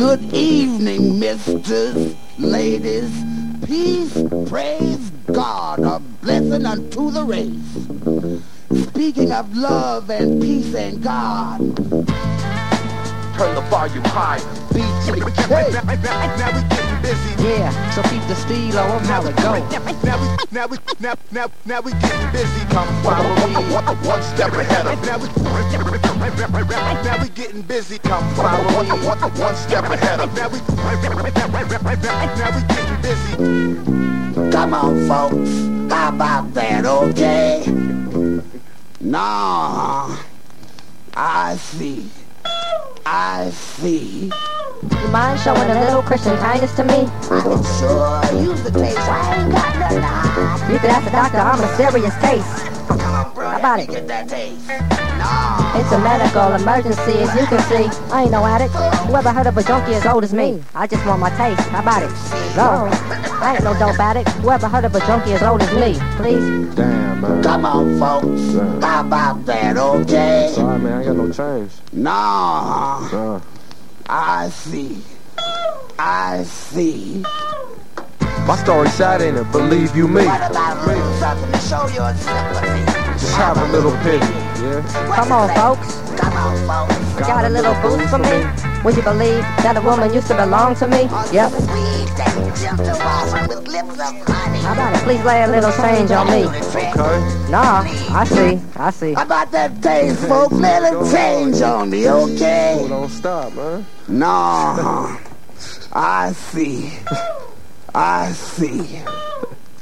Good evening, misters, ladies. Peace, praise God, a blessing unto the race. Speaking of love and peace and God. Turn the volume high. Beats. Hey. Now, now, now we getting busy. Yeah, so keep the steal on how it go. Now we, now we, now, now, now we getting busy. Come follow me. One, one step ahead of. Now we, now we getting busy. Come follow me. One, one step ahead of. Now we, now we getting busy. Come on, folks. How about that, okay? Nah. I see. I see. You mind showing a little Christian kindness to me? I can sure use the taste. I ain't got nothing to hide. You could ask the doctor, I'm a serious case. Come on, bro. How about it? Get. Nah. It's a medical emergency, as you can see. I ain't no addict. Whoever heard of a junkie as old as me? I just want my taste. How about it? Go. I ain't no dope addict. Whoever heard of a junkie as old as me? Please. Damn, man. Come on, folks. Damn. How about that, okay? Sorry, man. I got no change. Nah. Nah. I see. I see. My story sad, ain't it? Believe you me. What about a little something to show your sympathy? Just have a little pity. Yeah. Come on, folks. Come on, folks. Got a little boost for me? Would you believe that a woman used to belong to me? Yep. Sweet and gentle woman with lips. How about it? Please lay a little change on me. Okay. Nah, I see. I see. How about that taste, folks? Let it change on me, okay? Oh, don't stop, man. Nah. I see. I see.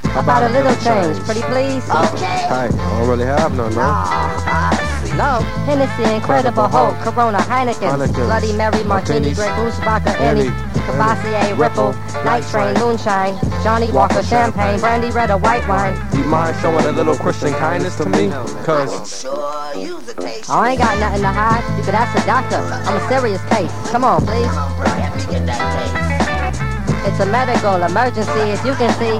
How about a little change? Pretty please? Okay. Hey, I don't really have none, man. Ah, I see. No, Hennessy, Incredible Hulk, Corona, Heineken, Heineken, Bloody Mary, Martini, Martinis, Grey Goose, Vodka, Any, Any, Courvoisier, Ripple, Night Train, Moonshine, Johnny Walker, Champagne, Brandy Red, or White Wine. You mind showing a little Christian kindness to me? Cause Sure, use the taste. I ain't got nothing to hide. You could ask the doctor. I'm a serious case. Come on, please. Come on, bro. Let me get that taste. It's a medical emergency, as you can see.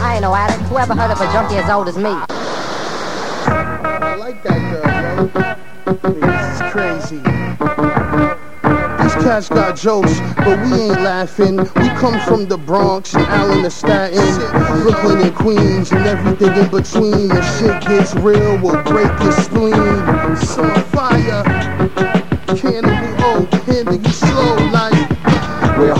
I ain't no addict. Whoever heard of a junkie as old as me? I like that girl. This is crazy. These cats got jokes, but we ain't laughing. We come from the Bronx and Allen to Staten, Brooklyn and Queens, and everything in between. The shit gets real, we'll break your spleen. On fire.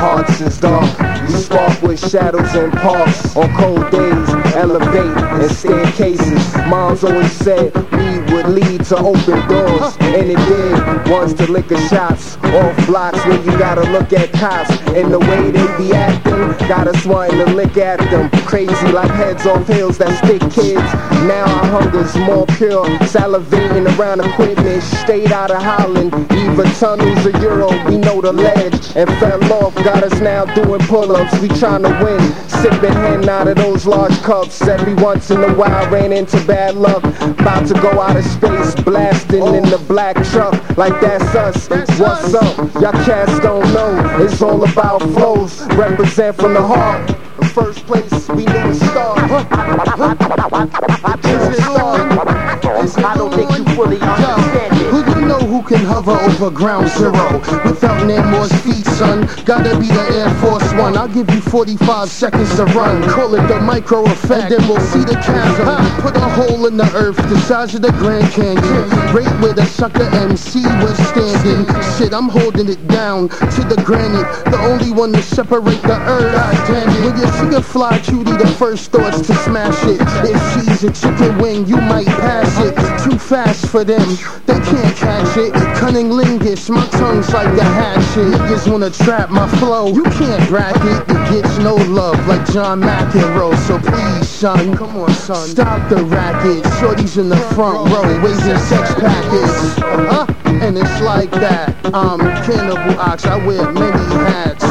Hearts is dark, spark with shadows and parks. On cold days, elevate and staircases. Moms always said we would lead to open doors, and it did. Ones to liquor shops, off blocks where you gotta look at cops. And the way they be acting, got us wanting to lick at them. Crazy like heads off hills that stick kids. Now our hunger's more pure, salivating around equipment. Straight out of Holland, even tunnels of Euro, we know the ledge. And fell off, got us now doing pull-ups. We tryna win, sipping hen out of those large cups. Every once in a while, ran into bad luck. About to go out of space, blasting in the black truck. Like that's us. What's up? Y'all cats don't know. It's all about flows. Represent from the heart. The first place we knew start. Is it on? Is it I don't think you fully understand can hover over ground zero without Namor's feet, son? Gotta be the Air Force One. I'll give you 45 seconds to run. Call it the micro effect, then we'll see the chasm. Put a hole in the earth the size of the Grand Canyon. Right where the sucker MC was standing. Shit, I'm holding it down to the granite. The only one to separate the earth. God damn it. When you see a fly cutie, the first thought's to smash it. If she's a chicken wing, you might pass it. Too fast for them, they can't catch it. Cunning lingus, my tongue's like a hatchet. Niggas wanna trap my flow, you can't bracket. It gets no love like John McEnroe. So please, son, come on, son, stop the racket. Shorty's in the front row, waving sex packets. Uh-huh. And it's like that. I'm Cannibal Ox, I wear many hats.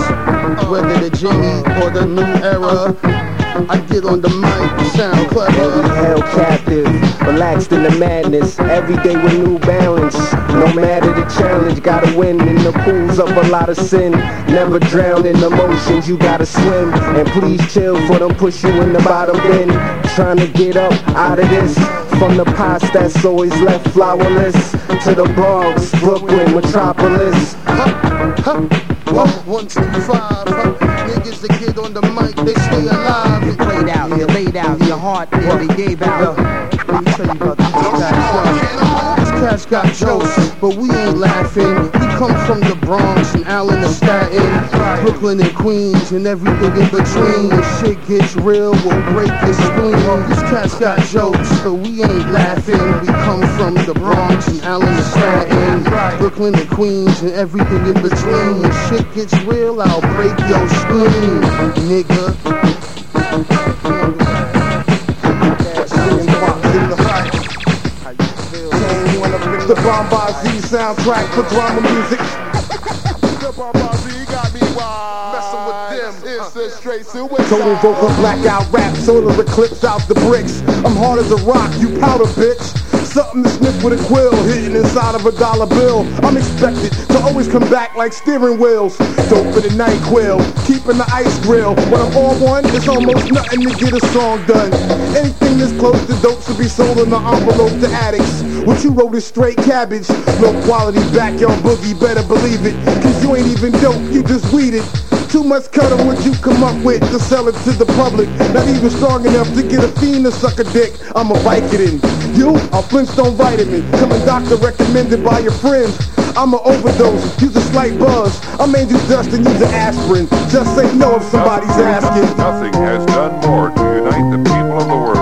Whether the Jimmy or the new era, I get on the mic, sound clever. held captive, relaxed in the madness. Every day with new balance. No matter the challenge, gotta win in the pools of a lot of sin. Never drown in emotions, you gotta swim. And please chill for them push you in the bottom bin. Trying to get up out of this. From the past that's always left flowerless to the Bronx, Brooklyn, metropolis. Huh? One, one, two, five. Huh? Niggas that get on the mic, they stay alive. You played out, you laid out, your heart nearly gave out. Cats got jokes, but we ain't laughing. We come from the Bronx and Allen and Staten, Brooklyn and Queens and everything in between. When shit gets real, we'll break your spleen. Cats got jokes, but we ain't laughing. We come from the Bronx and Allen and Staten, Brooklyn and Queens and everything in between. When shit gets real, I'll break your spleen, nigga. Wanna fix the Bombazi soundtrack for drama music. The Bombazi got me wild. Messing with them. It's a straight suicide. Total vocal blackout rap, solar eclipse out the bricks. I'm hard as a rock, you powder bitch. Something to sniff with a quill, hitting inside of a dollar bill. I'm expected to always come back like steering wheels. Dope for the NyQuil, keeping the ice grill. When I'm on one, it's almost nothing to get a song done. Anything that's close to dope should be sold in the envelope to addicts. What you wrote is straight cabbage. Low quality backyard boogie, better believe it. Cause you ain't even dope, you just weed it. Too much cut what you come up with to sell it to the public. Not even strong enough to get a fiend to suck a dick. I'm a Vicodin. You are Flintstone vitamin. Coming doctor recommended by your friends. I'm an overdose, use a slight buzz. I'm angel dust and use an aspirin. Just say no if somebody's asking. Nothing has done more to unite the people of the world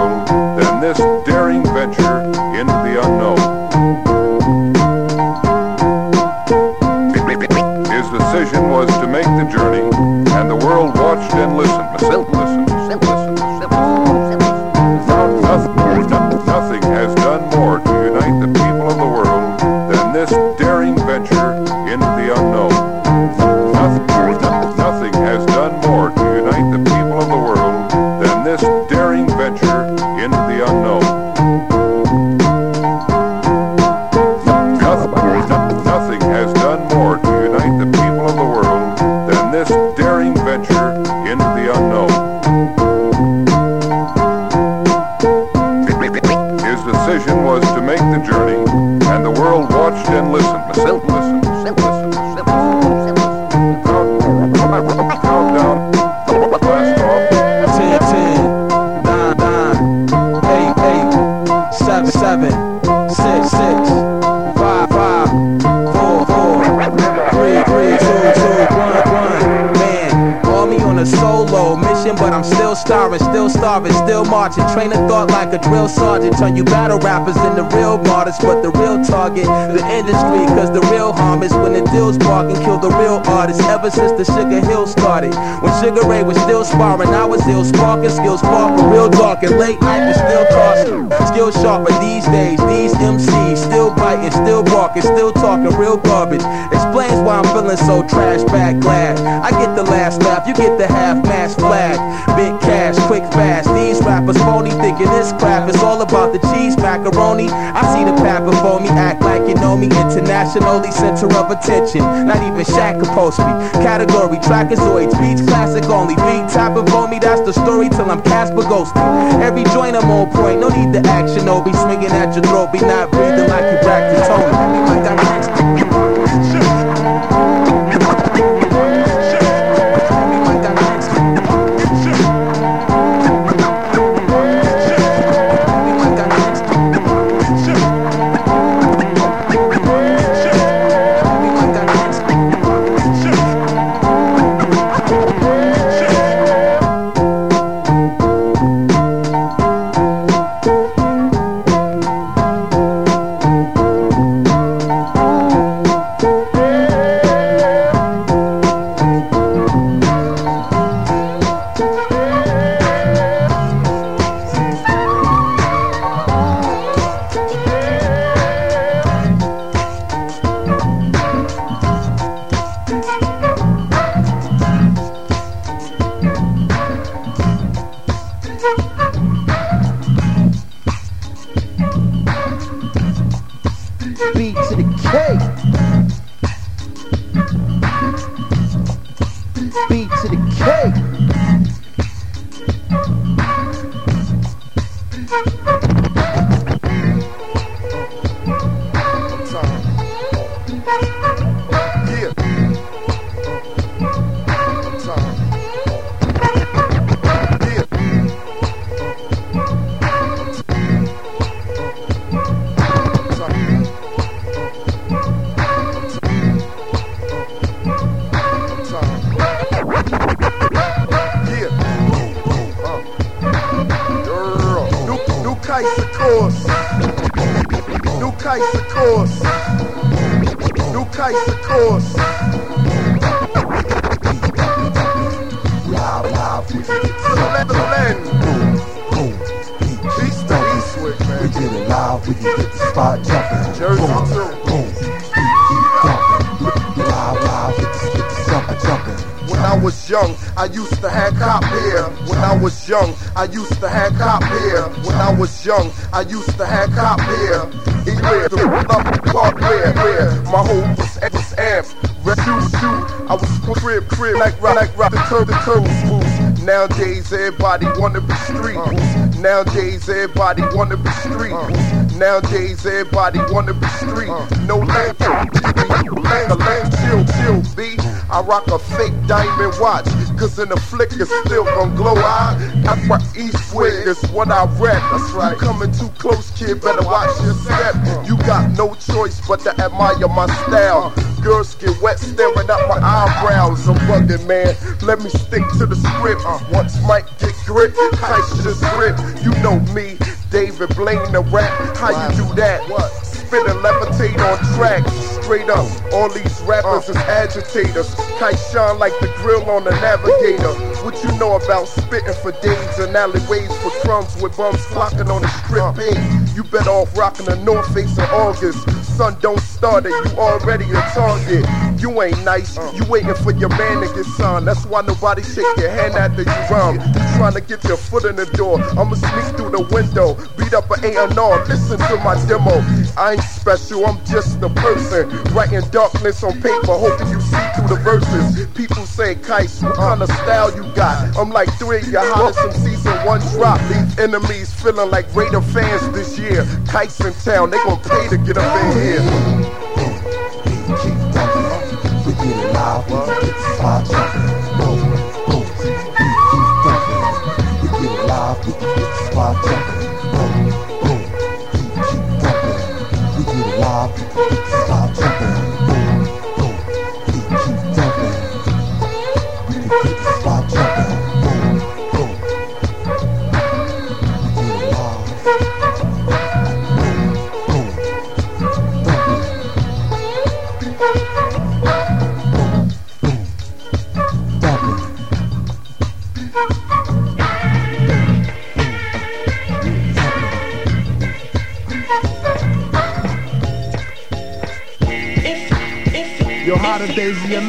decision was to make the journey, starving, still marching. Train of thought like a drill sergeant. Turn you battle rappers into real martyrs, but the real target, the industry. Cause the real harm is when the deals bark and kill the real artists. Ever since the Sugar Hill started. When Sugar Ray was still sparring, I was still sparking. Skills spark for real dark and late night was still costing. Still sharper these days, these MCs biting, still barking, still talking real garbage. Explains why I'm feeling so trash bag glad. I get the last laugh, you get the half mask flag. Big cash, quick fast. These rappers phony thinking this crap is all about the cheese macaroni. I see the path before me, act like you know me. Internationally center of attention. Not even Shaq can post me. Category trackazoids, beats classic only. Beat tapping for me, that's the story till I'm Casper ghosting. Every joint I'm on point, no need the action. No be swinging at your throat, be not breathing like you Braxton Tony. kites, of course. New kites, of course. New kites, of course. Blend, blend. East. We get it live, we get the spot jumping. Jersey, too. Was young, I used to have cop hair. When I was young, I used to have cop hair. When I was young, I used to have cop hair. Anywhere, the up, where. My whole was, was. Red shoot, shoot. I was crib, crib, like rock, like rock, the turf, the turf swoosh. Nowadays, everybody wanna be street. Nowadays, everybody wanna be street. Nowadays, everybody wanna be street. No lame, lame, lame, chill, chill, B. I rock a fake diamond watch, cause in the flick it's still gon' glow. I, I rock Eastwick, is what I rap. That's right. You coming too close, kid, better watch your step. You got no choice but to admire my style. Girls get wet staring at my eyebrows. I'm bugging, man. Let me stick to the script. Uh-huh. Once Mike get grip, Heist just grip. You know me, David Blaine the rap. How you do that? What? Spit and levitate on track. Straight up, all these rappers is uh. agitators. Kite shine like the grill on the navigator. What you know about spitting for days and alleyways for crumbs with bums flocking on the strip uh. page? You better off rocking the North Face in August. Sun don't start it, you already a target. You ain't nice, uh. you waiting for your man to get signed. That's why nobody shake your hand after you rhyme. You trying to get your foot in the door. I'ma sneak through the window, beat up an A&R, listen to my demo. I ain't special, I'm just a person. Writing darkness on paper, hoping you see through the verses. People say, Kais, what kind of style you got? I'm like three, your hottest from season one drop. Leave enemies feeling like Raider fans this year. Kais in town, they gon' pay to get up in here. We get it live, spot jumping. Boom, boom. We get it live, we can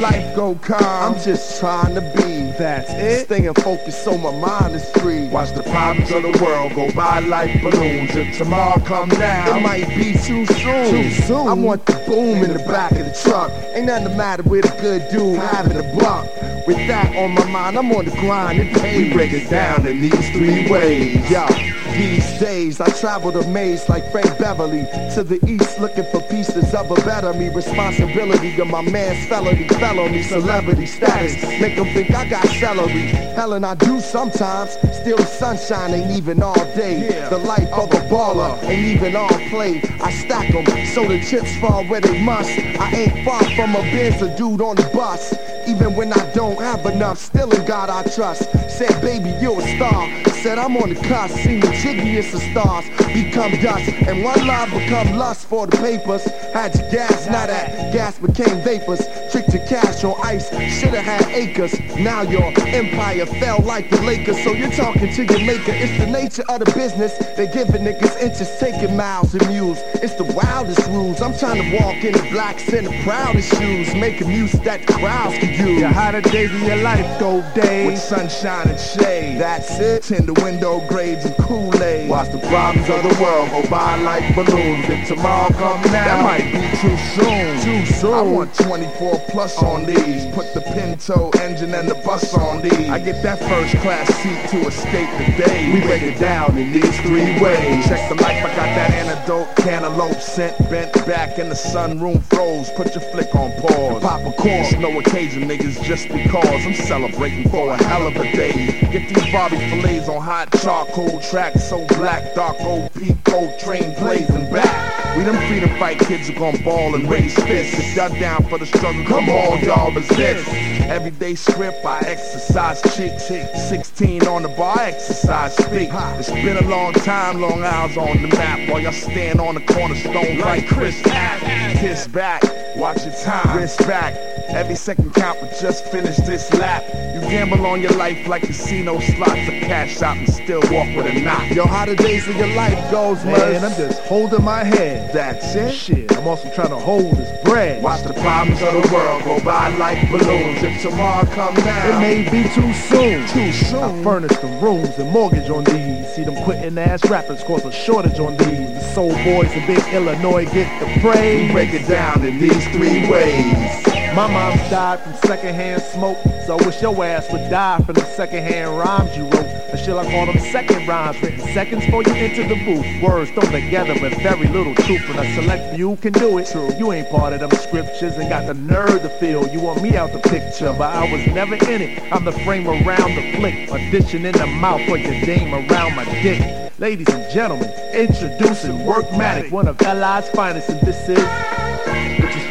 life go calm. I'm just trying to be. That's it. Staying focused so my mind is free. Watch the problems of the world go by like balloons. If tomorrow come down, it might be too soon. Too soon. I want the boom in the back of the truck. Ain't nothing the matter with a good dude having a buck. With that on my mind, I'm on the grind. It pays. We break it down in these three ways. Yo. These days I travel the maze like Frank Beverly. To the east looking for pieces of a better me. Responsibility of my man's felony Felony celebrity status. Make them think I got celery. Hell and I do sometimes. Still the sunshine ain't even all day. The life of a baller ain't even all play. I stack them so the chips fall where they must. I ain't far from a Benz, a dude on the bus. Even when I don't have enough, still in God I trust. Said, baby, you're a star. Said, I'm on the cusp. Seen the jiggiest of stars become dust. And one love become lust for the papers. Had your gas, now that gas became vapors. Tricked to cash on ice, should've had acres. Now your empire fell like the Lakers. So you're talking to your maker. It's the nature of the business. They giving niggas inches, taking miles and mules. It's the wildest rules. I'm trying to walk in the blacks in the proudest shoes. Making music that the crowds can use. Your hotter days of your life, dope days. With sunshine and shade. That's it. Tender window grades and Kool-Aid. Watch the problems of the world go by like balloons. If tomorrow come now, That might be too soon. Too soon. I want 24 plus on these. Put the Pinto engine and the bus on these. I get that first class seat to escape the day. We break it down in these three ways. Check the life, I got that antidote. Cantaloupe scent bent back in the sunroom froze. Put your flick on pause. Pop a. It's no occasion, niggas, just because I'm celebrating for a hell of a day. Get these Bobby fillets on hot charcoal tracks, so black, dark old Pico train blazing back. We them freedom fight kids who gon' ball and raise fists. If y'all down for the struggle, come on, y'all resist. Everyday script, I exercise chick. 16 on the bar, exercise speak. It's been a long time, long hours on the map. While y'all stand on the cornerstone like Chris App. Kiss back, watch your time, wrist back. Every second count, but just finish this lap. You gamble on your life like casino slots, a cash out and still walk with a knot. Yo, how the days of your life goes, man? I'm just holding my head. That's it. Shit, I'm also trying to hold this bread. Watch the problems of the world go by like balloons. If tomorrow come down, It may be too soon. Too soon. I furnish the rooms and mortgage on these. See them quitting ass rappers cause a shortage on these. The soul boys in big Illinois get the praise. we break it down in these three ways. My mom died from secondhand smoke, so I wish your ass would die from the secondhand rhymes you wrote. Or shall I call them second rhymes written seconds before you enter the booth? Words thrown together with very little truth, and a select few can do it. True. You ain't part of them scriptures and got the nerve to feel you want me out the picture, but I was never in it. I'm the frame around the flick, audition in the mouth for your dame around my dick. Ladies and gentlemen, introducing Workmatic, one of LI's finest, and this is is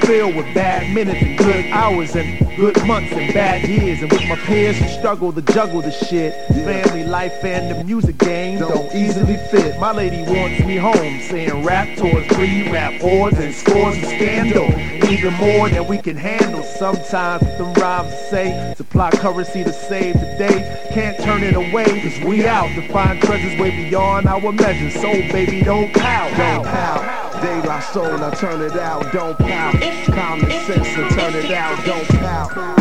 filled with bad minutes and good hours and good months and bad years. And with my peers who struggle to juggle the shit, family life and the music game don't easily fit. My lady wants me home, saying rap tours, three rap whores and scores of scandal. Even more than we can handle. Sometimes with them rhymes say, supply currency to save the day. Can't turn it away, cause we out to find treasures way beyond our measures. So baby, don't don't pout. De La Soul, I turn it out, don't pout. Common sense, I turn it out, don't pout.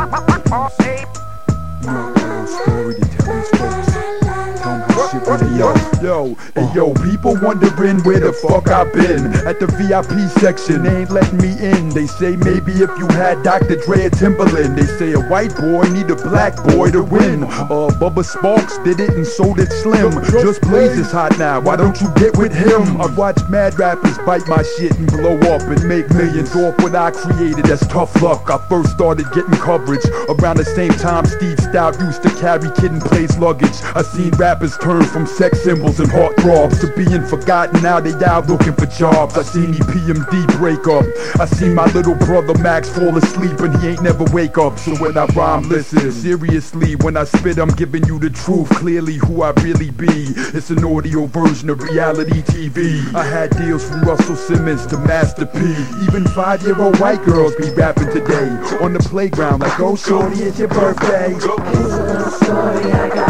Hey, yo, people wondering where the fuck I've been. At the VIP section, they ain't letting me in. They say maybe if you had Dr. Dre or Timbaland. They say a white boy need a black boy to win. Uh, Bubba Sparxxx did it and so did Slim. Just Blaze is hot now, why don't you get with him? I've watched mad rappers bite my shit and blow up and make millions off what I created. That's tough luck. I first started getting coverage around the same time Steve Stoute used to carry Kid 'n Play's luggage. I seen rappers turn from sex symbols and heartthrobs to being forgotten. Now they out looking for jobs. I seen EPMD break up. I seen my little brother Max fall asleep and he ain't never wake up. So when I rhyme, listen seriously. When I spit, I'm giving you the truth. Clearly, who I really be. It's an audio version of reality TV. I had deals from Russell Simmons to Master P. Even five-year-old white girls be rapping today on the playground like, "Oh, shorty, it's your birthday."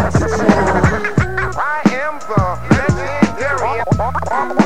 I at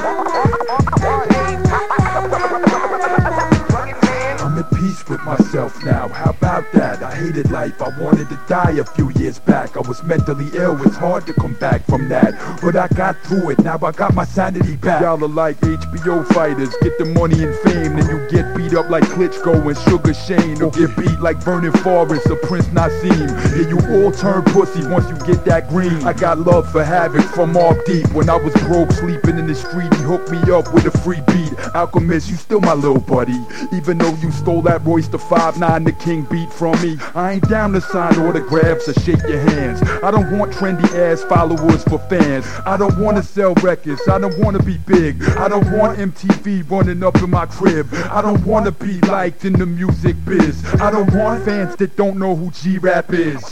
peace with myself now. How about that? I hated life. I wanted to die a few years back. I was mentally ill. It's hard to come back from that. But I got through it. Now I got my sanity back. Y'all are like HBO fighters. Get the money and fame. Then you get beat up like Klitschko and Sugar Shane. Or get beat like Vernon Forrest or Prince Naseem. Yeah, you all turn pussy once you get that green. I got love for Havoc from Mobb Deep. When I was broke, sleeping in the street, he hooked me up with a free beat. Alchemist, you still my little buddy. Even though you stole that Royce da 5'9", the King beat from me. I ain't down to sign autographs or shake your hands. I don't want trendy ass followers for fans. I don't wanna sell records. I don't wanna be big. I don't want MTV running up in my crib. I don't wanna be liked in the music biz. I don't want fans that don't know who G-Rap is.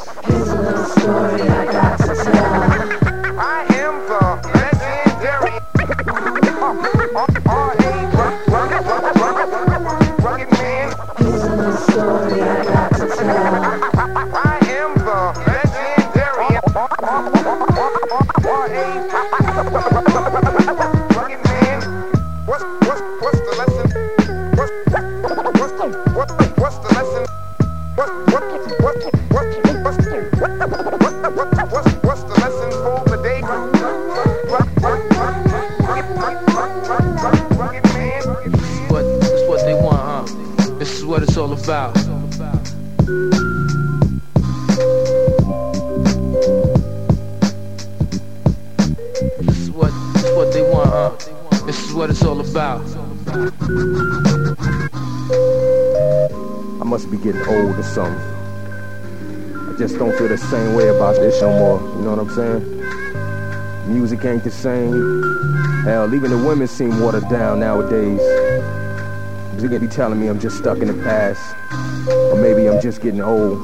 I am the legendary be getting old or something. I just don't feel the same way about this no more. You know what I'm saying? Music ain't the same. Hell, even the women seem watered down nowadays. They gonna be telling me I'm just stuck in the past. Or maybe I'm just getting old.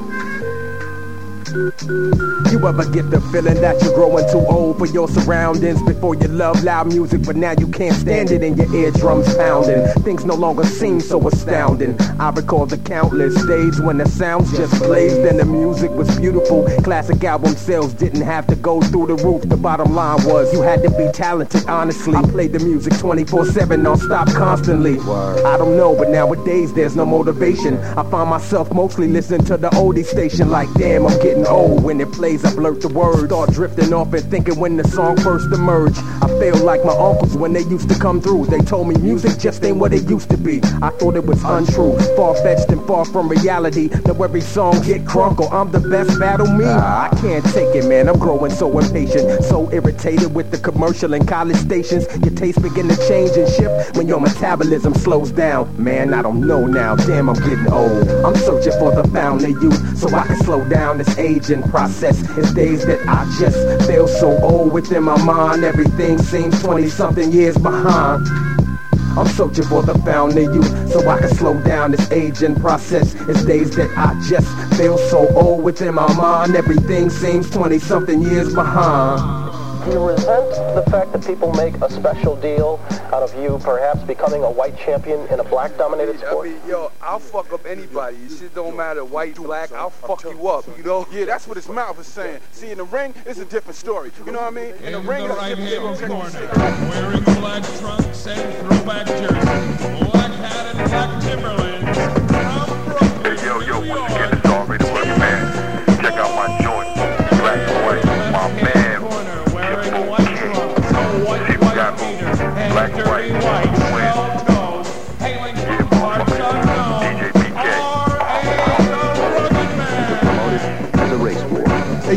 You ever get the feeling that you're growing too old for your surroundings before you love loud music, but now you can't stand it and your eardrums pounding. Things no longer seem so astounding. I recall the countless days when the sounds just blazed and the music was beautiful. Classic album sales didn't have to go through the roof. The bottom line was you had to be talented, honestly. I played the music 24-7, non-stop, constantly. I don't know, but nowadays there's no motivation. I find myself mostly listening to the oldie station like, damn, I'm getting old. When it plays, I blurt the words. Start drifting off and thinking when the song first emerged. I feel like my uncles when they used to come through. They told me music just ain't what it used to be. I thought it was untrue, far-fetched and far from reality. Now every song get crunk I'm the best battle me. I can't take it, man. I'm growing so impatient, so irritated with the commercial and college stations. Your taste begin to change and shift when your metabolism slows down. Man, I don't know now. Damn, I'm getting old. I'm searching for the fountain of youth so I can slow down this aging process. It's days that I just feel so old within my mind. Everything seems 20 something years behind. I'm searching for the of youth so I can slow down this aging process. It's days that I just feel so old within my mind. Everything seems 20 something years behind. Do you resent the fact that people make a special deal out of you perhaps becoming a white champion in a black-dominated sport? I mean, yo, I'll fuck up anybody. It shit don't matter, white, black, I'll fuck you up, you know? Yeah, that's what his mouth is saying. See, in the ring, it's a different story. You know what I mean? In the ring, the it's a right different hand story. corner, wearing black trunks and throwback jersey, black hat and black Timberlands, from Brooklyn, Hey, yo, yo, once again,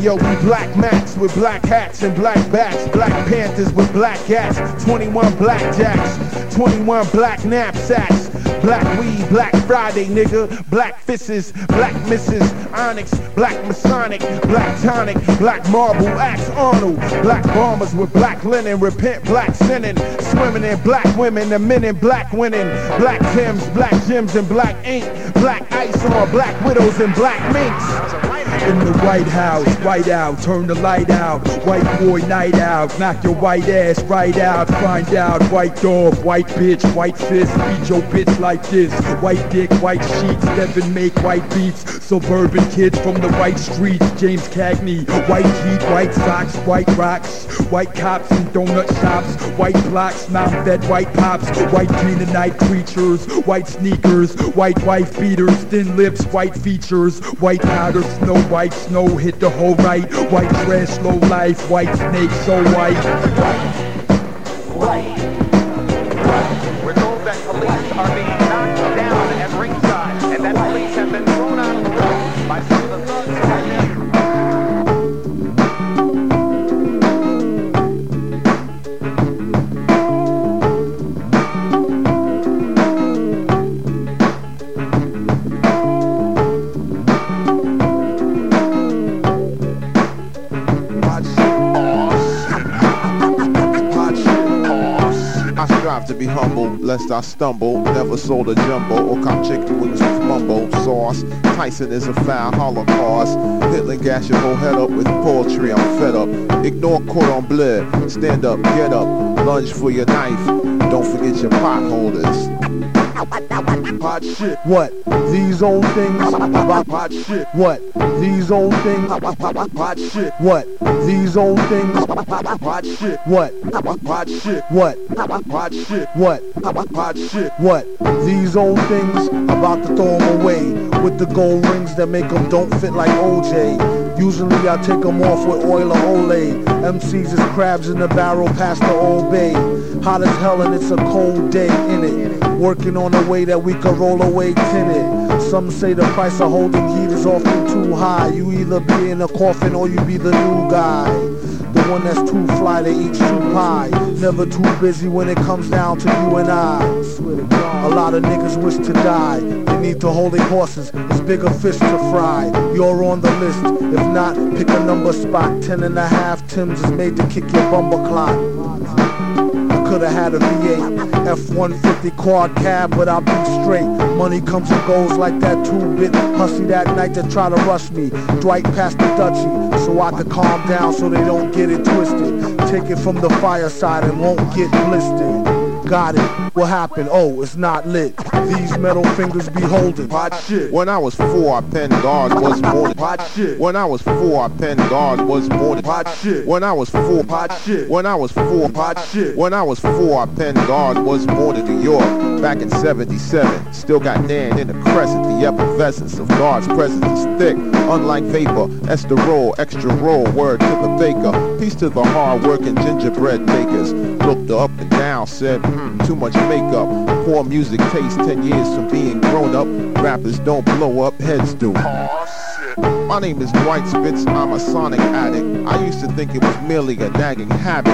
yo, we black Max with black hats and black bats, Black Panthers with black hats, 21 black jacks, 21 black knapsacks, black weed, black Friday nigga, black fisses, black misses, onyx, black masonic, black tonic, black marble, axe Arnold, black bombers with black linen, repent black sinning, swimming in black women, the men in black winning, black Tims, black gems and black ink, black ice on black widows and black minks. In the White House, white out, turn the light out. White boy night out, knock your white ass right out. Find out, white dog, white bitch, white fist, beat your bitch like this. White dick, white sheets, Devin make white beats. Suburban kids from the white streets, James Cagney. White heat, white socks, white rocks. White cops and donut shops, white blocks, non-fed white pops. White night creatures, white sneakers, white wife beaters, thin lips, white features. White powder, snow white snow hit the whole right. White trash, slow life, white snake, so white. We're told that police are being lest I stumble. Never sold a jumbo or cop chicken wings with mumbo sauce. Tyson is a foul holocaust. Hitler gas your whole head up with poetry. I'm fed up. Ignore cordon bleu. Stand up, get up, lunge for your knife. Don't forget your. Pot shit. What? These old things pot shit. What? These old things pot shit. What? These old things pot shit. What? Pot shit. What? Pot shit. What? Pot shit. What? These old things about to throw 'em away with the gold rings that make 'em don't fit like OJ. Usually I take 'em off with oil or Olay. MCs is crabs in the barrel past the old bay. Hot as hell and it's a cold day in it. Working on a way that we can roll away tinted. Some say the price of holding heat is often too high. You either be in a coffin or you be the new guy. One that's too fly to eat true pie. Never too busy when it comes down to you and I. A lot of niggas wish to die. They need to hold their horses. It's bigger fish to fry. You're on the list. If not, pick a number spot. Ten and a half Tims is made to kick your bumper clock. I could've had a V8, F-150 quad cab, but I'll be straight. Money comes and goes like that two-bit hussy that night that try to rush me. Dwight passed the Dutchie, so I could calm down so they don't get it twisted. Take it from the fireside and won't get blistered. Got it. What happened? Oh, it's not lit. These metal fingers be holding. Hot shit. When I was four, I penned God was morning. Hot shit. When I was four, I penned God was morning. Hot shit. When I was four, Hot shit. When I was four, Hot shit. When I was four, I penned God was born in New York back in 77. Still got Dan in the crescent. The effervescence of God's presence is thick. Unlike vapor, Esther roll, extra roll, word to the baker. Peace to the hard-working gingerbread bakers. Looked up and down, said, too much makeup. Poor music taste, 10 years from being grown up. Rappers don't blow up, heads do. My name is Dwight Spitz, I'm a sonic addict. I used to think it was merely a nagging habit.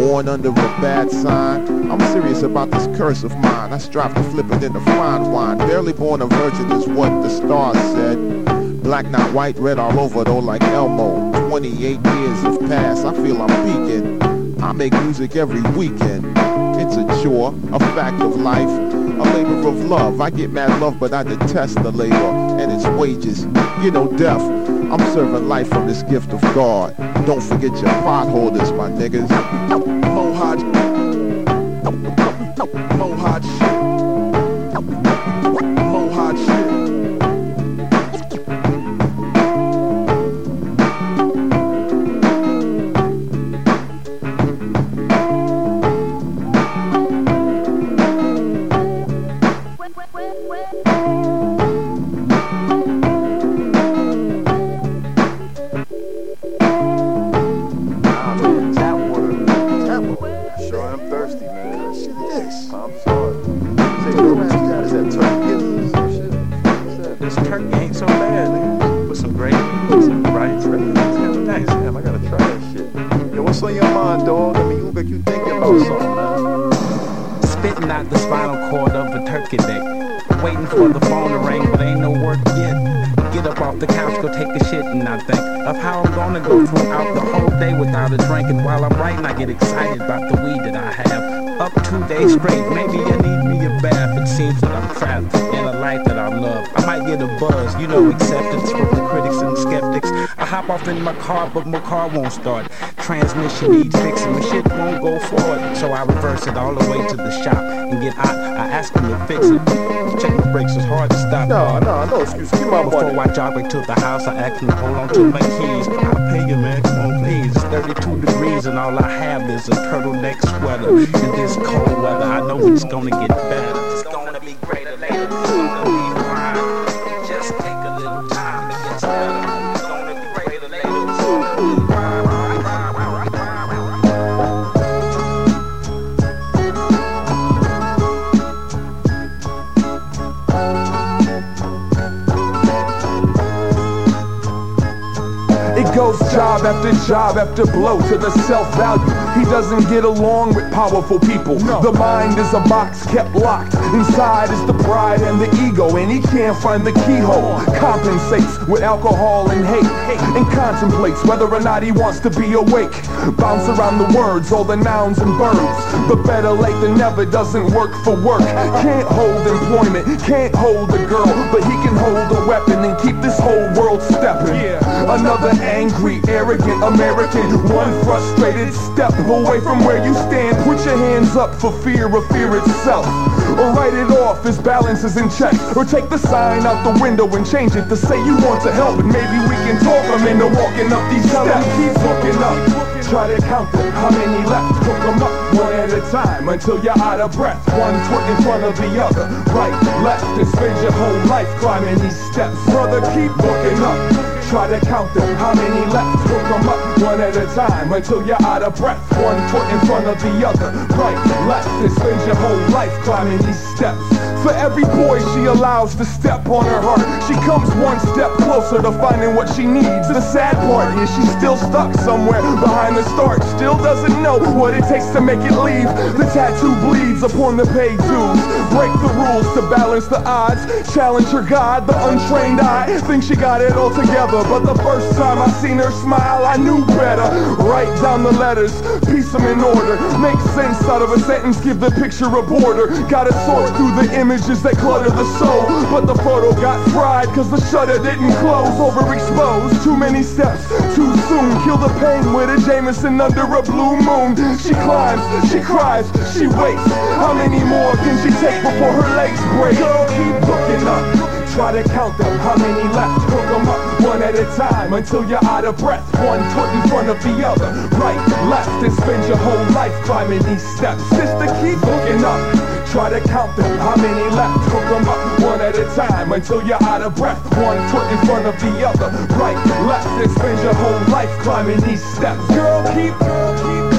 Born under a bad sign. I'm serious about this curse of mine. I strive to flip it into fine wine. Barely born a virgin is what the stars said. Black not white, red all over though like Elmo. 28 years have passed, I feel I'm peaking. I make music every weekend. It's a chore, a fact of life, a labor of love. I get mad love, but I detest the labor and its wages. You know, death. I'm serving life from this gift of God. Don't forget your potholders, my niggas. Mo hot. Day without a while I'm writing, I get excited about the weed that I have. Up two days straight, maybe I need a bath. It seems that I'm trapped in a life that I love. I might get a buzz, you know, acceptance from the critics and skeptics. I hop off in my car, but my car won't start. Transmission needs fixing, my shit won't go forward. So I reverse it all the way to the shop and get out. I ask them to fix it. Check my brakes, it's hard to stop. No, no, no excuse. Give my Before money. I jog back to the house, I ask them to hold on to my keys. I'll pay you, man. Come on, please. It's 32 degrees, and all I have is a turtleneck sweater. In this cold weather, I know it's gonna get It's gonna be greater later. Job after job after blow to the self-value. He doesn't get along with powerful people. The mind is a box kept locked. Inside is the pride and the ego, and he can't find the keyhole. Compensates with alcohol and hate, and contemplates whether or not he wants to be awake. Bounce around the words, all the nouns and verbs. But better late than never doesn't work for work. Can't hold employment, can't hold a girl, but he can hold a weapon and keep this whole world stepping. Another angry, arrogant American, one frustrated step away from where you stand. Put your hands up for fear of fear itself. Write it off as balance is in check. Or take the sign out the window and change it to say you want to help. And maybe we can talk them into walking up these steps. Keep looking up. Try to count them. How many left? Hook them up one at a time until you're out of breath. One foot in front of the other. Right, left, and spend your whole life climbing these steps. Brother, keep looking up. Try to count them, how many left? Hook them up one at a time until you're out of breath. One foot in front of the other, right, left, and spend your whole life climbing these steps. For every boy she allows to step on her heart, she comes one step closer to finding what she needs. The sad part is she's still stuck somewhere behind the start, still doesn't know what it takes to make it leave. The tattoo bleeds upon the paid dues. Break the rules to balance the odds. Challenge her God, the untrained eye. Think she got it all together, but the first time I seen her smile, I knew better. Write down the letters, piece them in order. Make sense out of a sentence, give the picture a border. Gotta sort through the images that clutter the soul. But the photo got fried, cause the shutter didn't close. Overexposed, too many steps, too soon. Kill the pain with a Jameson under a blue moon. She climbs, she cries, she waits. How many more can she take before her legs break? Girl, keep looking up. Try to count them, how many left? Hook them up one at a time until you're out of breath. One foot in front of the other, right, left, and spend your whole life climbing these steps. Sister, keep looking up. Try to count them, how many left? Hook them up one at a time until you're out of breath. One foot in front of the other, right, left, and spend your whole life climbing these steps. Girl, keep, girl, keep.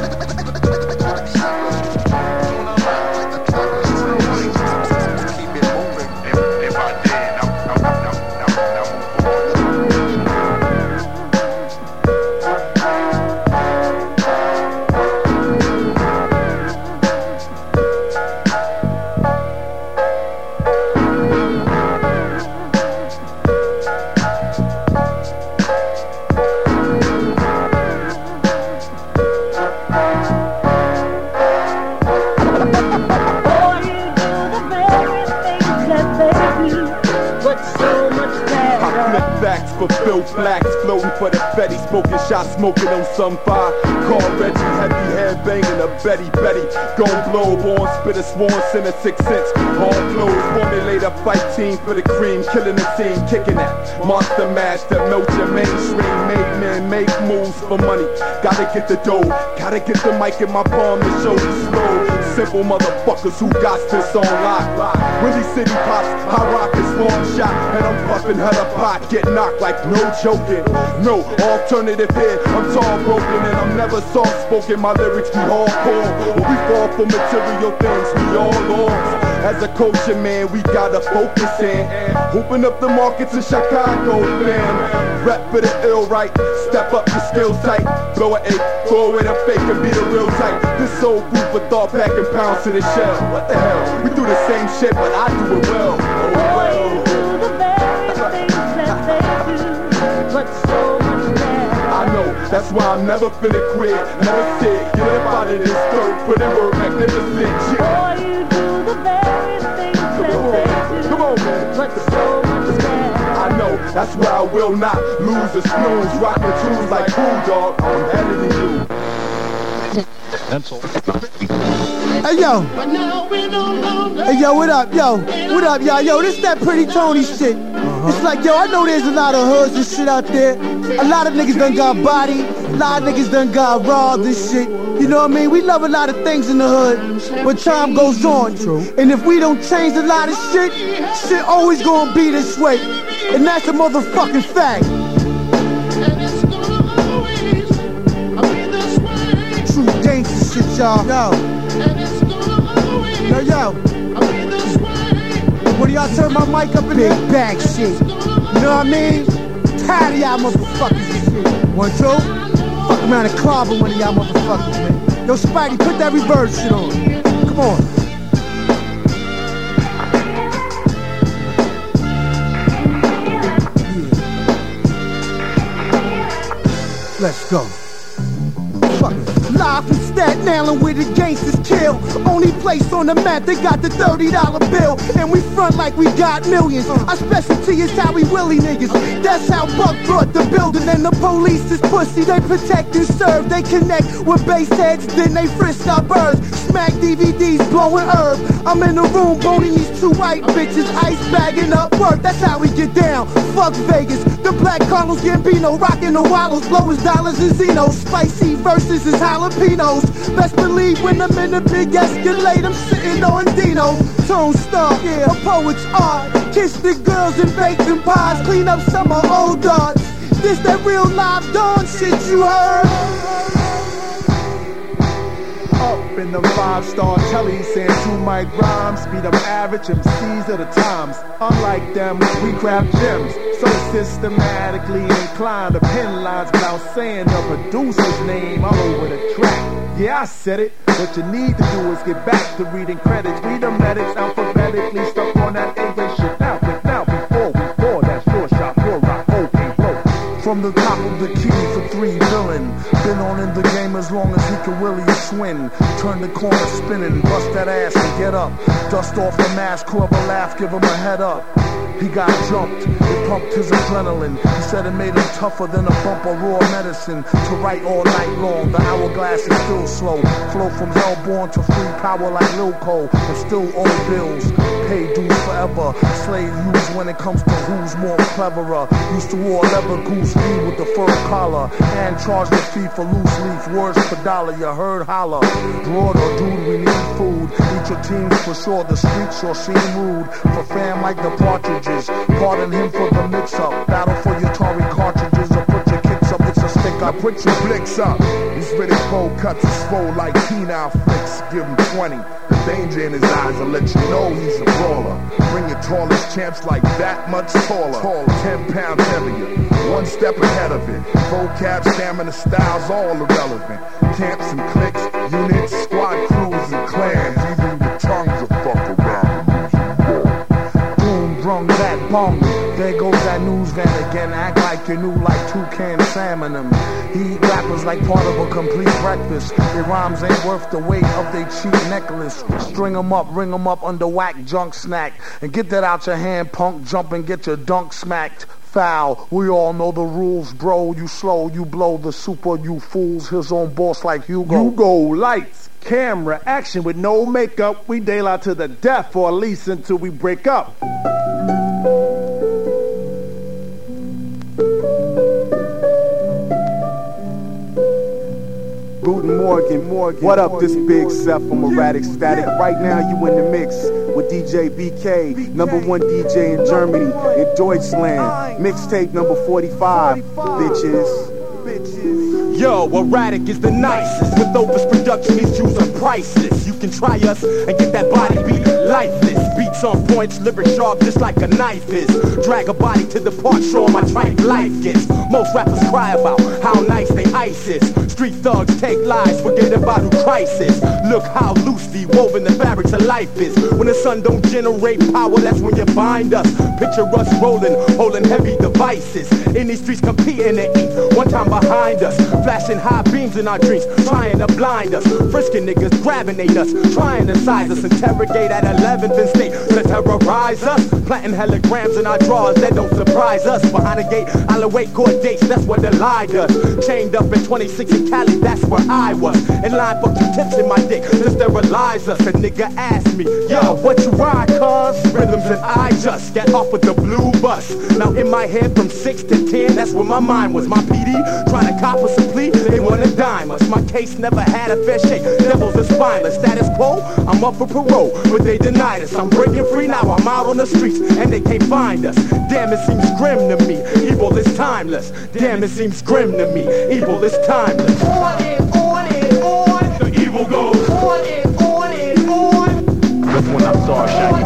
For the Betty, smoking shots, smoking on some fire. Call Reggie, heavy head banging a Betty Betty. Gon' blow, born, spit a sworn, send a six cents. All flows, formulate a fight team for the cream, killing the team, kicking that. Monster mash that melt your mainstream. Make men make moves for money. Gotta get the dough, gotta get the mic in my palm to show the slow. Simple motherfuckers who got this on lock. City pops, high rock long shot, and I'm puffing hella pot, get knocked like no joking. No alternative here, I'm tall broken and I'm never soft spoken. My lyrics be hardcore. When we fall for material things, we all lost. As a culture man, we gotta focus in. Open up the markets in Chicago, fam. Rep for the ill right, step up your skills tight. Blow an eight, throw away the fake and be the real type. This old food of thought packing pounds to the shell. What the hell? We do the same shit, but I do it well. Oh well. I know, that's why I'm never finna quit, never sit, get up out of this dirt, put in work, magnificent shit. Boy, you do the very things that they do. Come on, man. But so much I know, that's why I will not lose a snooze, rockin' tunes like Bulldog, I'm better than you. Pencil. Hey yo. Hey yo, what up, yo? What up, y'all? Yo, this that pretty Tony shit. Uh-huh. It's like, yo, I know there's a lot of hoods and shit out there. A lot of niggas done got body. A lot of niggas done got robbed and shit. You know what I mean? We love a lot of things in the hood, but time goes on. And if we don't change a lot of shit, shit always gonna be this way. And that's a motherfucking fact. Shit, y'all. Yo. Yo, yo. When y'all turn my mic up in Big bag shit. You know what I mean? Tired of y'all motherfuckers and shit. One, two. Fuck around and clobber one of y'all motherfuckers, man. Yo, Spidey, put that reverse shit on. Come on. Let's go. Fuck. Live from Staten Island where the gangsters kill. Only place on the map they got the $30 bill. And we front like we got millions. Our specialty is how we willy niggas. That's how Buck brought the building. And the police is pussy. They protect and serve. They connect with base heads, then they frisk our birds. Smack DVDs, blowing herb. I'm in the room boning these two white bitches. Ice bagging up work. That's how we get down. Fuck Vegas. The black Carlos Gambino rocking the wallows. Lowest dollars in Zeno. Spicy verses is jalapenos. Best believe when I'm in a big Escalade, I'm sitting on Dino. Tone Star, yeah, a poet's art. Kiss the girls and bake them pies. Clean up some of old darts. This that real live dawn shit you heard? Up in the five-star telly saying two mic rhymes Beat up average MCs of the times. Unlike them, we craft gems So systematically inclined. To pen lines Without saying the producer's name all over the track. Yeah, I said it What you need to do is get back to reading credits. Read the medics alphabetically Stuck on that English shit. Now, now, before, before That's your shot, your rock, okay, bro From the top of the key for three villain. Swing. Turn the corner spinning, bust that ass and get up. Dust off the mask, whoever laugh, give him a head up. He got jumped, it pumped his adrenaline. He said it made him tougher than a bump of raw medicine. To write all night long, the hourglass is still slow. Flow from hellborn to free power like Lil Cole. And still owe bills, pay dues forever. Slave use when it comes to who's more cleverer. Used to wore leather goose fee with the fur collar. And charged a fee for loose leaf, words per dollar. You heard holler. Broad or dude, we need food. Eat your teams for sure, the streets sure seem rude. For fam like the partridges. Pardon him for the mix up. Battle for your Atari cartridges I put your blicks up. He's spitting cold cuts and swole like penile flicks. Give him 20. The danger in his eyes will let you know he's a brawler. Bring your tallest champs like that much taller. Tall, 10 pounds heavier. One step ahead of it. Vocab, stamina, styles, all irrelevant. Camps and cliques, units, squad crews and clans. Even your tongues will fuck around. Boom, brung that bum. There goes that news van again. Act you knew like two toucan salmon. He eat rappers like part of a complete breakfast. Their rhymes ain't worth the weight of their cheap necklace. String 'em up, ring 'em up under whack junk snack. And get that out your hand, punk. Jump and get your dunk smacked. Foul, we all know the rules, bro. You slow, you blow the super, you fools. His own boss like Hugo. You go lights, camera, action with no makeup. We daylight to the death, or at least until we break up. Morgan, Morgan. What up, this big Seth from Erratic Static. Right now, you in the mix with DJ BK, number one DJ in Germany, in Deutschland. Mixtape number 45, bitches. Yo, erratic is the nicest. With Opus Production, these Jews are priceless. You can try us and get that body beat lifeless. Beats on points, lyric sharp just like a knife is. Drag a body to the part, show my tripe life gets. Most rappers cry about how nice they ice is. Street thugs take lies, forget about who Christ is. Look how loosely woven the fabrics of life is. When the sun don't generate power, that's when you find us. Picture us rolling, holding heavy devices. In these streets competing to eat. One time behind us, flashing high beams in our dreams, trying to blind us. Frisking niggas, grabbing they nuts, trying to size us, interrogate at 11th and state to terrorize us. Planting heligrams in our drawers that don't surprise us. Behind the gate, I'll await court dates, that's what the lie does. Chained up in 26 in Cali, that's where I was. In line for two tips in my dick to sterilize us. A nigga asked me, yo, what you ride, cuz? Rhythms and I just get off with the blue bus. Now in my head from 6 to 10, that's where my mind was. My PD trying to cop us they wanna dime us. My case never had a fair shake, devils are spineless. Status quo, I'm up for parole, but they denied us. I'm breaking free now, I'm out on the streets, and they can't find us. Damn, it seems grim to me, evil is timeless. Damn, it seems grim to me, evil is timeless. On and on and on. The evil goes. On and on and on. That's when I saw a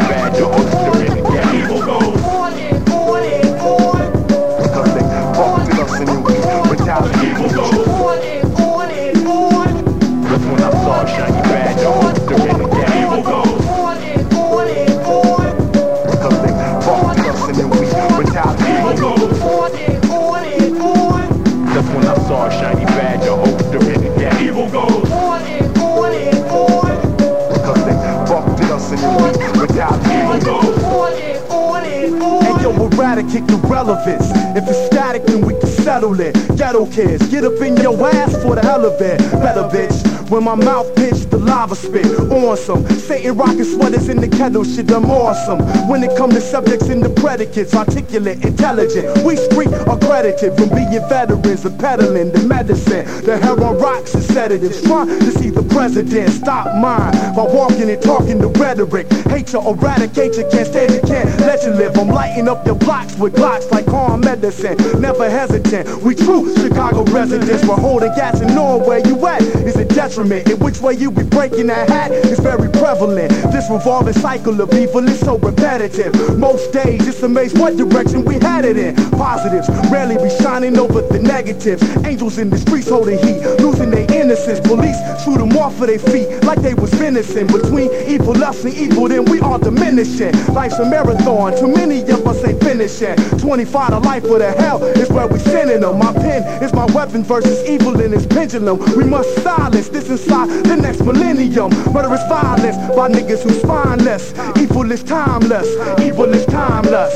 eradicate the relevance. If it's static, then we can settle it. Ghetto kids, get up in your ass for the hell of it. Better bitch, When my mouth pitched the lava spit on some Satan rocking sweaters in the kettle shit, I'm awesome. When it come to subjects and the predicates, articulate, intelligent. We street accredited from being veterans and peddling the medicine. The heroin rocks and sedatives. Trying to see the president stop mine by walking and talking the rhetoric. Hate to eradicate you, can't stand you, can't let you live. I'm lighting up your blocks with glocks like calm medicine. Never hesitant. We true Chicago residents. We're holding gas in Norway, you at is a detriment. In which way you be breaking that hat is very prevalent. This revolving cycle of evil is so repetitive. Most days it's amazed what direction we headed in. Positives rarely be shining over the negatives. Angels in the streets holding heat, losing their innocence. Police shoot them off of their feet like they was venison. Between evil, lust, and evil, then we are diminishing. Life's a marathon, too many of us ain't finishing. 25 to life for the hell is where we sending them. My pen is my weapon versus evil in its pendulum. We must silence this inside the next millennium. Violence by niggas who spineless. Evil is timeless. Evil is timeless.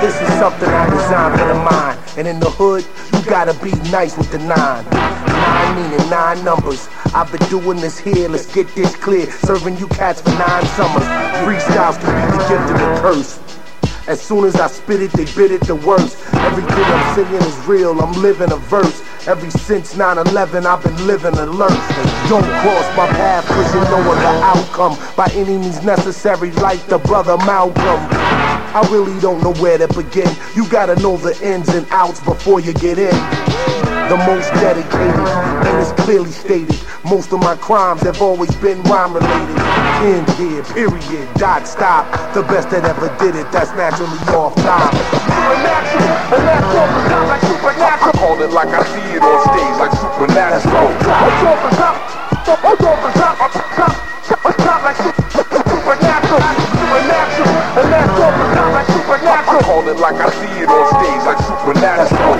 This is something I designed for the mind. And in the hood, you gotta be nice with the nine. Nine meaning nine numbers. I've been doing this here, let's get this clear. Serving you cats for nine summers. Freestyles can be the gift and the curse. As soon as I spit it, they bit it the worst. Everything I'm singing is real, I'm living a verse. Every since 9-11, I've been living alert. Don't cross my path, cause you know of the outcome. By any means necessary, like the brother Malcolm. I really don't know where to begin. You gotta know the ins and outs before you get in. The most dedicated, and it's clearly stated. Most of my crimes have always been rhyme related. End here, period, dot, stop. The best that ever did it, that's naturally off top. I call it like I see it on stage, like supernatural. I call it like I see it on stage, like supernatural.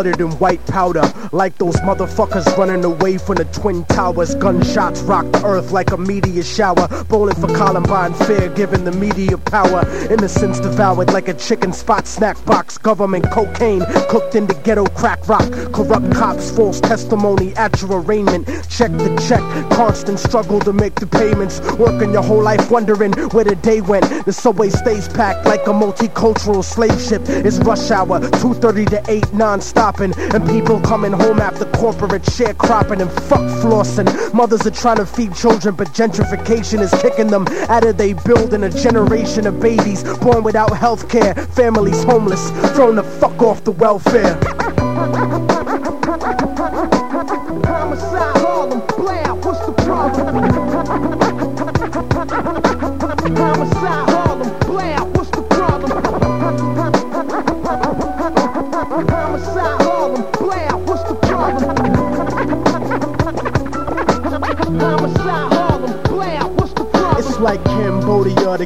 Flooded in white powder Like those motherfuckers running away from the Twin Towers. Gunshots rock the earth like a meteor shower. Bowling for Columbine fair, giving the media power. Innocence devoured like a chicken spot snack box. Government cocaine cooked in the ghetto crack rock. Corrupt cops, false testimony at your arraignment. Check the check, constant struggle to make the payments. Working your whole life wondering where the day went. The subway stays packed like a multicultural slave ship. It's rush hour, 2.30 to 8 non-stopping. And people coming home after corporate sharecropping and fuck flossing. Mothers are trying to feed children but gentrification is kicking them Out of they building. A generation of babies Born without health care, families homeless Thrown the fuck off the welfare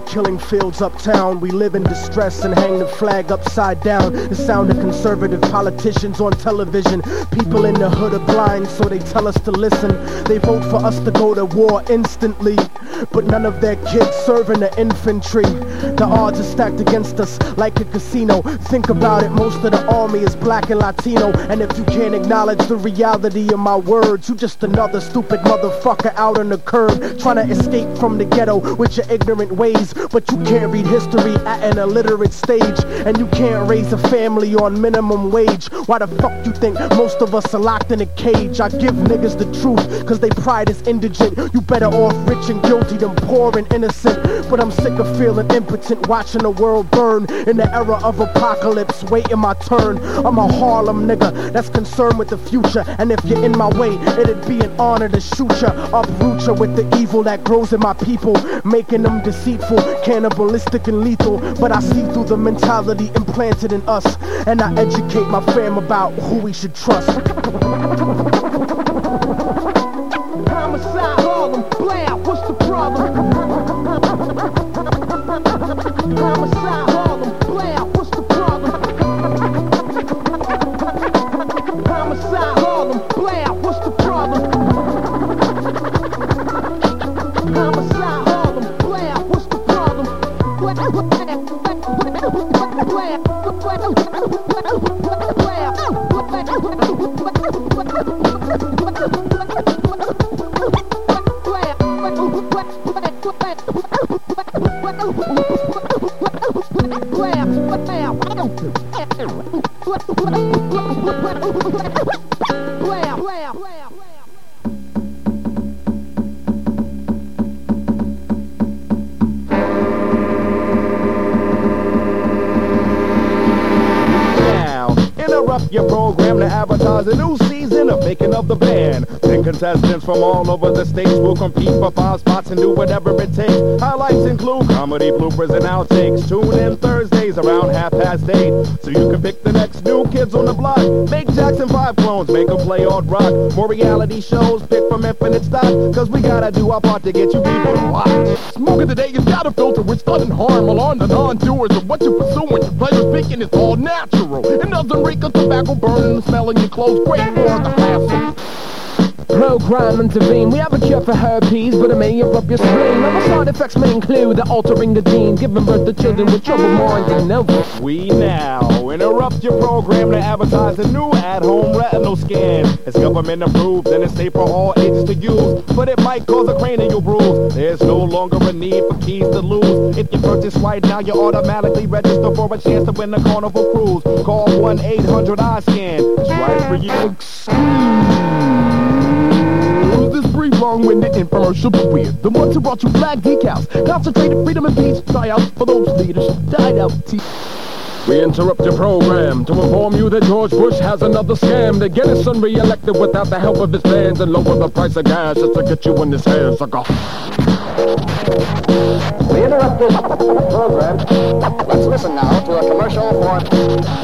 killing fields uptown. We live in distress and hang the flag upside down. The sound of conservative politicians on television. People in the hood are blind, so they tell us to listen. They vote for us to go to war instantly, but none of their kids serve in the infantry. The odds are stacked against us like a casino. Think about it, most of the army is black and Latino. And if you can't acknowledge the reality of my words, you just another stupid motherfucker out on the curb trying to escape from the ghetto with your ignorant ways. But you can't read history at an illiterate stage, and you can't raise a family on minimum wage. Why the fuck you think most of us are locked in a cage? I give niggas the truth, cause they pride is indigent. You better off rich and guilty than poor and innocent. But I'm sick of feeling impotent, watching the world burn in the era of apocalypse, waiting my turn. I'm a Harlem nigga that's concerned with the future. And if you're in my way, it'd be an honor to shoot ya, uproot ya with the evil that grows in my people, making them deceitful, cannibalistic, and lethal. But I see through the mentality implanted in us, and I educate my fam about who we should trust. Spots and do whatever it takes. Highlights include comedy bloopers and outtakes. Tune in Thursdays around half past eight, so you can pick the next new kids on the block. Make Jackson 5 clones, make them play odd rock. More reality shows, pick from infinite stock, cause we gotta do our part to get you people to watch. Smoking today is got a filter which doesn't harm alarm the non-doers of what you're pursuing. Your pleasure speaking is all natural. It doesn't reek of tobacco burning and smelling your clothes. Great for the hassle. Program intervene. We have a cure for herpes, but it may erupt your spleen. Other side effects may include the altering the gene, giving birth to children with troubled minds and nerves. We now interrupt your program to advertise a new at-home retinal scan. It's government approved and it's safe for all ages to use, but it might cause a cranial bruise. There's no longer a need for keys to lose. If you purchase right now, you automatically register for a chance to win the Carnival Cruise. Call 1-800-I-SCAN. It's right for you. This brief, long-winded infomercial weird. The ones who brought you flag decals, concentrated freedom and peace, try out for those leaders, died out. T- we interrupt your program to inform you that George Bush has another scam to get his son re-elected without the help of his fans and lower the price of gas just to get you in his hair, sucker. We interrupt this program. Let's listen now to a commercial for...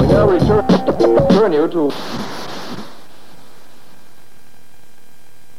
We now return, return you to...